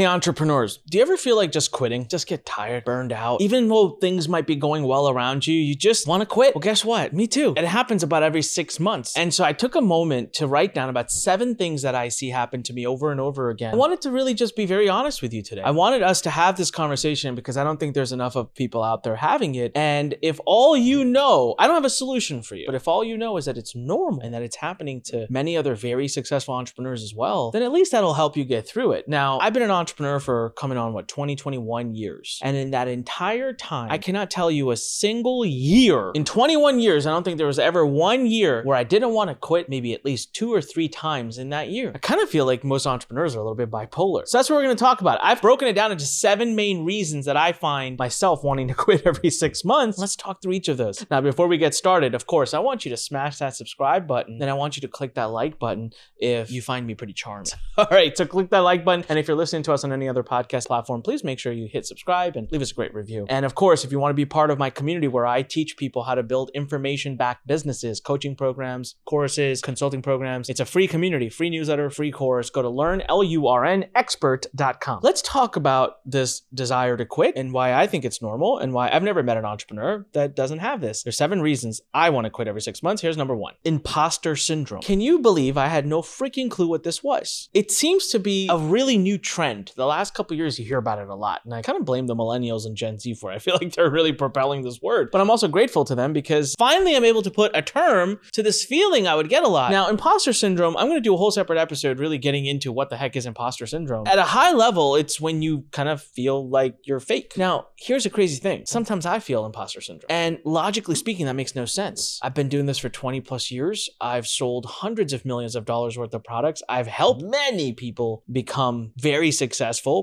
Hey, entrepreneurs, do you ever feel like just quitting? Just get tired, burned out? Even though things might be going well around you, you just want to quit. Well, guess what? Me too. It happens about every six months. And so I took a moment to write down about seven things that I see happen to me over and over again. I wanted to really just be very honest with you today. I wanted us to have this conversation because I don't think there's enough of people out there having it. And if all you know, I don't have a solution for you, but if all you know is that it's normal and that it's happening to many other very successful entrepreneurs as well, then at least that'll help you get through it. Now, I've been an entrepreneur for coming on what 20, 21 years. And in that entire time, I cannot tell you a single year in 21 years, I don't think there was ever one year where I didn't want to quit maybe at least two or three times in that year. I kind of feel like most entrepreneurs are a little bit bipolar. So that's what we're going to talk about. I've broken it down into seven main reasons that I find myself wanting to quit every six months. Let's talk through each of those. Now, before we get started, of course, I want you to smash that subscribe button. Then I want you to click that like button if you find me pretty charming. All right, so click that like button. And if you're listening to us on any other podcast platform, please make sure you hit subscribe and leave us a great review. And of course, if you want to be part of my community where I teach people how to build information backed businesses, coaching programs, courses, consulting programs, it's a free community, free newsletter, free course. Go to learn, L U R N, expert.com. Let's talk about this desire to quit and why I think it's normal and why I've never met an entrepreneur that doesn't have this. There's seven reasons I want to quit every six months. Here's number one imposter syndrome. Can you believe I had no freaking clue what this was? It seems to be a really new trend. The last couple years, you hear about it a lot. And I kind of blame the millennials and Gen Z for it. I feel like they're really propelling this word. But I'm also grateful to them because finally I'm able to put a term to this feeling I would get a lot. Now, imposter syndrome, I'm going to do a whole separate episode really getting into what the heck is imposter syndrome. At a high level, it's when you kind of feel like you're fake. Now, here's a crazy thing. Sometimes I feel imposter syndrome. And logically speaking, that makes no sense. I've been doing this for 20 plus years. I've sold hundreds of millions of dollars worth of products. I've helped many people become very successful.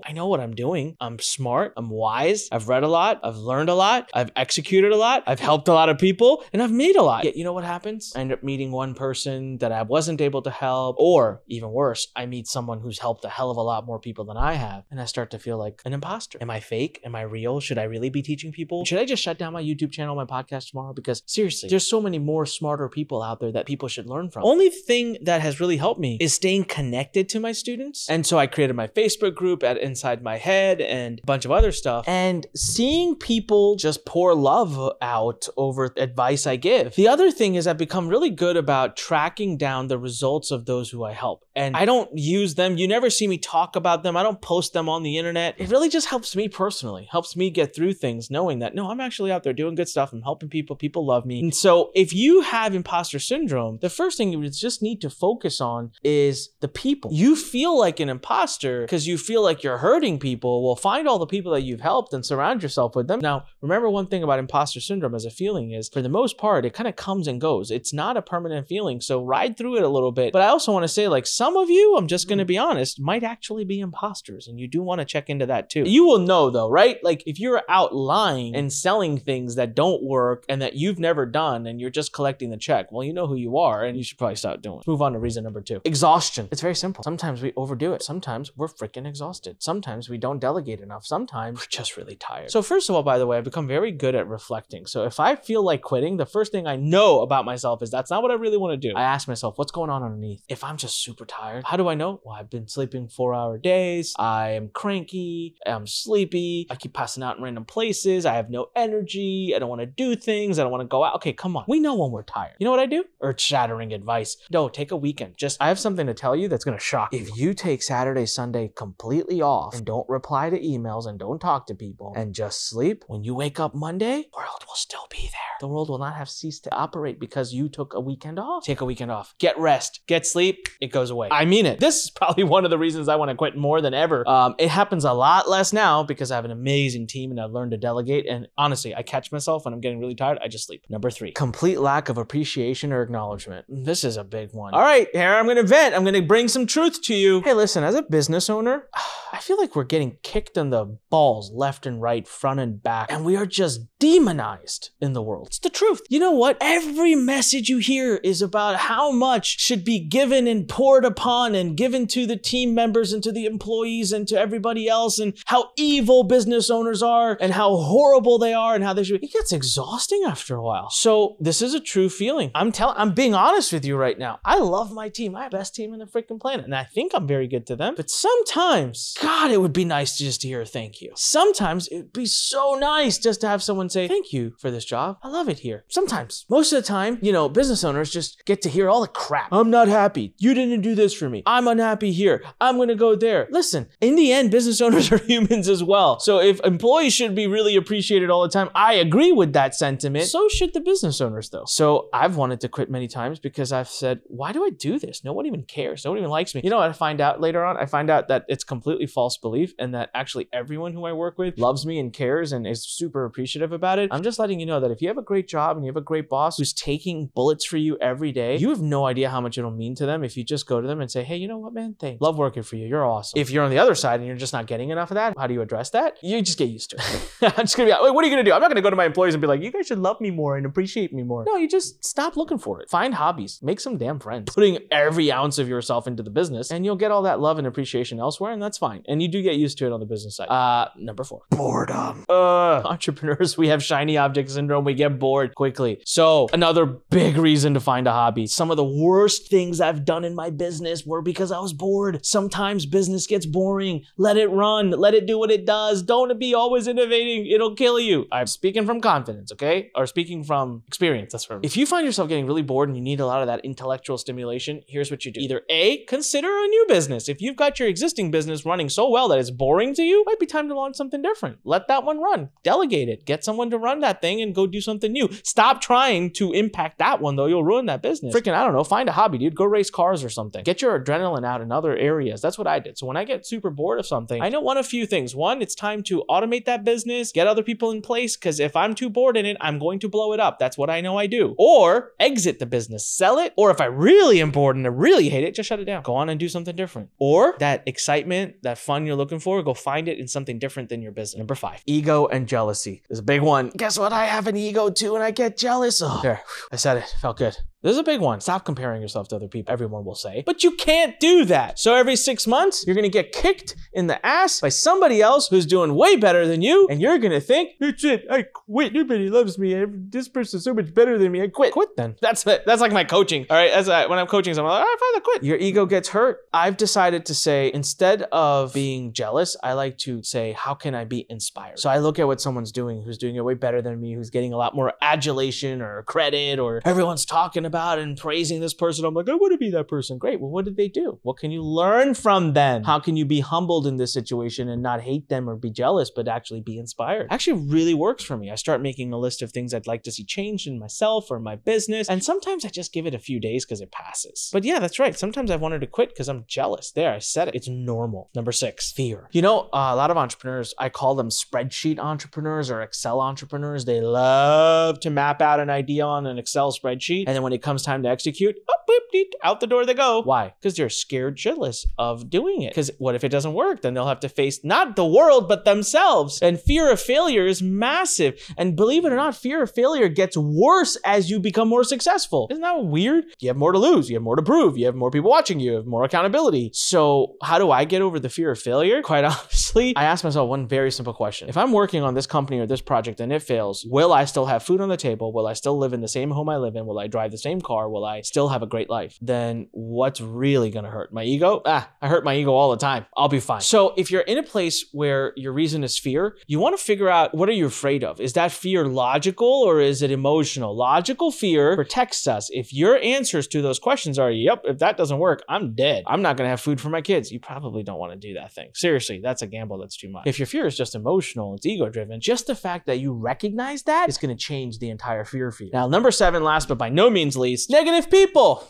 I know what I'm doing. I'm smart. I'm wise. I've read a lot. I've learned a lot. I've executed a lot. I've helped a lot of people and I've made a lot. Yet, you know what happens? I end up meeting one person that I wasn't able to help, or even worse, I meet someone who's helped a hell of a lot more people than I have. And I start to feel like an imposter. Am I fake? Am I real? Should I really be teaching people? Should I just shut down my YouTube channel, my podcast tomorrow? Because seriously, there's so many more smarter people out there that people should learn from. Only thing that has really helped me is staying connected to my students. And so I created my Facebook group at Inside My Head and a bunch of other stuff. And seeing people just pour love out over advice I give. The other thing is I've become really good about tracking down the results of those who I help. And I don't use them. You never see me talk about them. I don't post them on the internet. It really just helps me personally, helps me get through things knowing that no, I'm actually out there doing good stuff. I'm helping people. People love me. And so if you have imposter syndrome, the first thing you just need to focus on is the people. You feel like an imposter because you feel like you're hurting people. Well, find all the people that you've helped and surround yourself with them. Now, remember one thing about imposter syndrome as a feeling is for the most part, it kind of comes and goes. It's not a permanent feeling. So ride through it a little bit. But I also want to say, like, some of you, I'm just going to mm. be honest, might actually be imposters. And you do want to check into that too. You will know though, right? Like, if you're out lying and selling things that don't work and that you've never done and you're just collecting the check, well, you know who you are and you should probably stop doing it. Move on to reason number two exhaustion. It's very simple. Sometimes we overdo it. Sometimes we're freaking exhausted. Sometimes we don't delegate enough. Sometimes we're just really tired. So, first of all, by the way, I've become very good at reflecting. So, if I feel like quitting, the first thing I know about myself is that's not what I really want to do. I ask myself, what's going on underneath? If I'm just super tired, how do I know? Well, I've been sleeping four hour days. I am cranky. I'm sleepy. I keep passing out in random places. I have no energy. I don't want to do things. I don't want to go out. Okay, come on. We know when we're tired. You know what I do? Earth shattering advice. No, take a weekend. Just, I have something to tell you that's going to shock you. If you take Saturday, Sunday completely off and don't reply to emails and don't talk to people and just sleep, when you wake up Monday, world will still be there. The world will not have ceased to operate because you took a weekend off. Take a weekend off. Get rest. Get sleep. It goes away. I mean it. This is probably one of the reasons I want to quit more than ever. Um, it happens a lot less now because I have an amazing team and I've learned to delegate. And honestly, I catch myself when I'm getting really tired. I just sleep. Number three, complete lack of appreciation or acknowledgement. This is a big one. All right, here I'm going to vent. I'm going to bring some truth to you. Hey, listen, as a business owner, I feel like we're getting kicked in the balls left and right, front and back, and we are just demonized in the world. It's the truth. You know what? Every message you hear is about how much should be given and poured upon and given to the team members and to the employees and to everybody else and how evil business owners are and how horrible they are and how they should. It gets exhausting after a while. So this is a true feeling. I'm telling, I'm being honest with you right now. I love my team. Have best team in the freaking planet, and I think I'm very good to them. But sometimes Sometimes, God, it would be nice just to just hear a thank you. Sometimes it would be so nice just to have someone say, Thank you for this job. I love it here. Sometimes. Most of the time, you know, business owners just get to hear all the crap. I'm not happy. You didn't do this for me. I'm unhappy here. I'm going to go there. Listen, in the end, business owners are humans as well. So if employees should be really appreciated all the time, I agree with that sentiment. So should the business owners, though. So I've wanted to quit many times because I've said, Why do I do this? No one even cares. No one even likes me. You know what I find out later on? I find out that it's completely false belief and that actually everyone who I work with loves me and cares and is super appreciative about it. I'm just letting you know that if you have a great job and you have a great boss who's taking bullets for you every day, you have no idea how much it'll mean to them if you just go to them and say, Hey, you know what, man? Thanks. Love working for you. You're awesome. If you're on the other side and you're just not getting enough of that, how do you address that? You just get used to it. I'm just gonna be like, what are you gonna do? I'm not gonna go to my employees and be like, You guys should love me more and appreciate me more. No, you just stop looking for it. Find hobbies. Make some damn friends. Putting every ounce of yourself into the business and you'll get all that love and appreciation elsewhere, and that's fine. And you do get used to it on the business side. Uh, number four, boredom. Uh, entrepreneurs, we have shiny object syndrome. We get bored quickly. So another big reason to find a hobby. Some of the worst things I've done in my business were because I was bored. Sometimes business gets boring. Let it run. Let it do what it does. Don't be always innovating. It'll kill you. I'm speaking from confidence, okay? Or speaking from experience. That's from. If you find yourself getting really bored and you need a lot of that intellectual stimulation, here's what you do. Either A, consider a new business. If you've got your existing business running so well that it's boring to you, might be time to launch something different. Let that one run. Delegate it. Get someone to run that thing and go do something new. Stop trying to impact that one though. You'll ruin that business. Freaking, I don't know. Find a hobby, dude. Go race cars or something. Get your adrenaline out in other areas. That's what I did. So when I get super bored of something, I know one of few things. One, it's time to automate that business, get other people in place. Because if I'm too bored in it, I'm going to blow it up. That's what I know I do. Or exit the business, sell it. Or if I really am bored and I really hate it, just shut it down. Go on and do something different. Or that excitement, that fun you're looking for, go find it in something different than your business. Number five, ego and jealousy is a big one. Guess what? I have an ego too, and I get jealous. Oh, there, I said it. Felt good. This is a big one. Stop comparing yourself to other people, everyone will say. But you can't do that. So every six months, you're gonna get kicked in the ass by somebody else who's doing way better than you, and you're gonna think, it's it, I quit. Nobody loves me. This person's so much better than me. I quit. Quit then. That's it. That's like my coaching. All right. As I, when I'm coaching someone, I'm like, all right, fine, I quit. Your ego gets hurt. I've decided to say, instead of being jealous, I like to say, how can I be inspired? So I look at what someone's doing who's doing it way better than me, who's getting a lot more adulation or credit, or everyone's talking about and praising this person. I'm like, I want to be that person. Great. Well, what did they do? What can you learn from them? How can you be humbled in this situation and not hate them or be jealous, but actually be inspired? Actually, really works for me. I start making a list of things I'd like to see changed in myself or my business. And sometimes I just give it a few days because it passes. But yeah, that's right. Sometimes I've wanted to quit because I'm jealous. There, I said it. It's normal. Number six, fear. You know, uh, a lot of entrepreneurs, I call them spreadsheet entrepreneurs or Excel entrepreneurs. They love to map out an idea on an Excel spreadsheet. And then when it comes time to execute, oh, boop, deet, out the door they go. Why? Because they're scared shitless of doing it. Because what if it doesn't work? Then they'll have to face not the world, but themselves. And fear of failure is massive. And believe it or not, fear of failure gets worse as you become more successful. Isn't that weird? You have more to lose, you have more to prove, you have more people watching you, you have more accountability. So, how do I get over the fear of failure? Quite honestly, I ask myself one very simple question. If I'm working on this company or this project and it fails, will I still have food on the table? Will I still live in the same home I live in? Will I drive the same car? Will I still have a great life? Then what's really gonna hurt? My ego? Ah, I hurt my ego all the time. I'll be fine. So, if you're in a place where your reason is fear, you wanna figure out what are you afraid of? Is that fear logical or is it emotional? Logical fear protects us. If your answers to those questions are, yep, if that doesn't work, I'm dead. I'm not gonna have food for my kids. You probably don't wanna do that thing. Seriously, that's a gamble that's too much. If your fear is just emotional, it's ego driven, just the fact that you recognize that is gonna change the entire fear for you. Now, number seven, last but by no means least, negative people.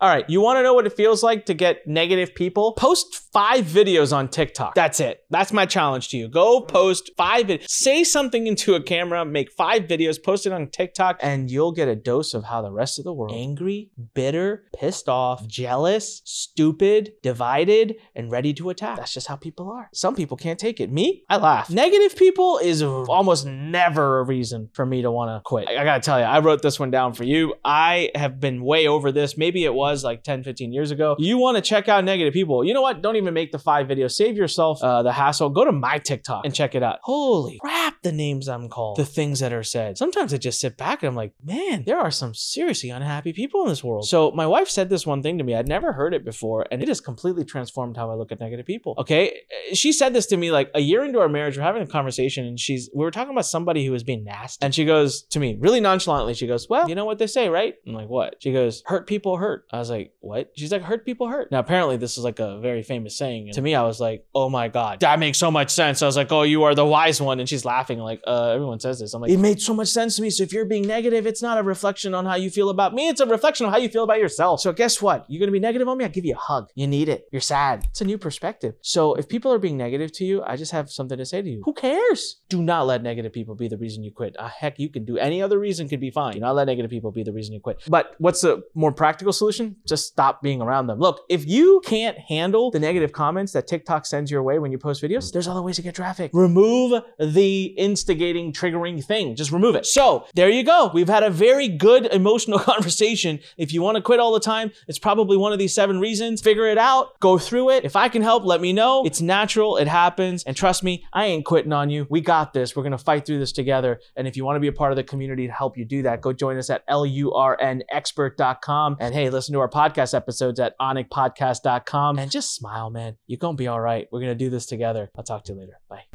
All right, you want to know what it feels like to get negative people? Post five videos on TikTok. That's it. That's my challenge to you. Go post five, say something into a camera, make five videos, post it on TikTok, and you'll get a dose of how the rest of the world angry, bitter, pissed off, jealous, stupid, divided, and ready to attack. That's just how people are. Some people can't take it. Me, I laugh. Negative people is almost never a reason for me to want to quit. I, I gotta tell you, I wrote this one down for you. I have been way over this. Maybe it was like 10, 15 years ago. You want to check out negative people. You know what? Don't even make the five videos. Save yourself uh, the hassle. Go to my TikTok and check it out. Holy crap the names I'm called, the things that are said. Sometimes I just sit back and I'm like, man, there are some seriously unhappy people in this world. So my wife said this one thing to me. I'd never heard it before, and it has completely transformed how I look at negative people. Okay. She said this to me like a year into our marriage. We're having a conversation, and she's we were talking about somebody who was being nasty. And she goes to me really nonchalantly, she goes, Well, you know what they say, right? I'm like, What? She goes, Hurt people hurt. I was like, What? She's like, Hurt people hurt. Now apparently this is like a very famous saying. And to me, I was like, Oh my God, that makes so much sense. I was like, Oh, you are the wise one. And she's laughing, like, uh, everyone says this. I'm like, it made so much sense to me. So if you're being negative, it's not a reflection on how you feel about me, it's a reflection on how you feel about yourself. So guess what? You're gonna be negative on me, I'll give you a hug. You need it. You're sad. It's a new perspective. So if people are being negative to you, I just have something to say to you. Who cares? Do not let negative people be the reason you quit. Uh, heck, you can do any other reason could be fine. Do not let negative people be the reason you quit. But what's the more practical solution? Just stop being around them. Look, if you can't handle the negative comments that TikTok sends your way when you post videos, mm. there's other ways to get traffic. Remove the instigating, triggering thing. Just remove it. So there you go. We've had a very good emotional conversation. If you want to quit all the time, it's probably one of these seven reasons. Figure it out, go through it. If I can help, let me know. It's natural, it happens. And trust me, I ain't quitting on you. We got this. We're going to fight through this together. And if you want to be a part of the community to help you do that, go join us at lurnexpert.com. And hey, listen to our podcast episodes at anikpodcast.com. And just smile, Oh, man. You're going to be all right. We're going to do this together. I'll talk to you later. Bye.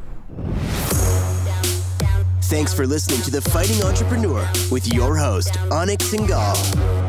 Thanks for listening to The Fighting Entrepreneur with your host, Anik Singal.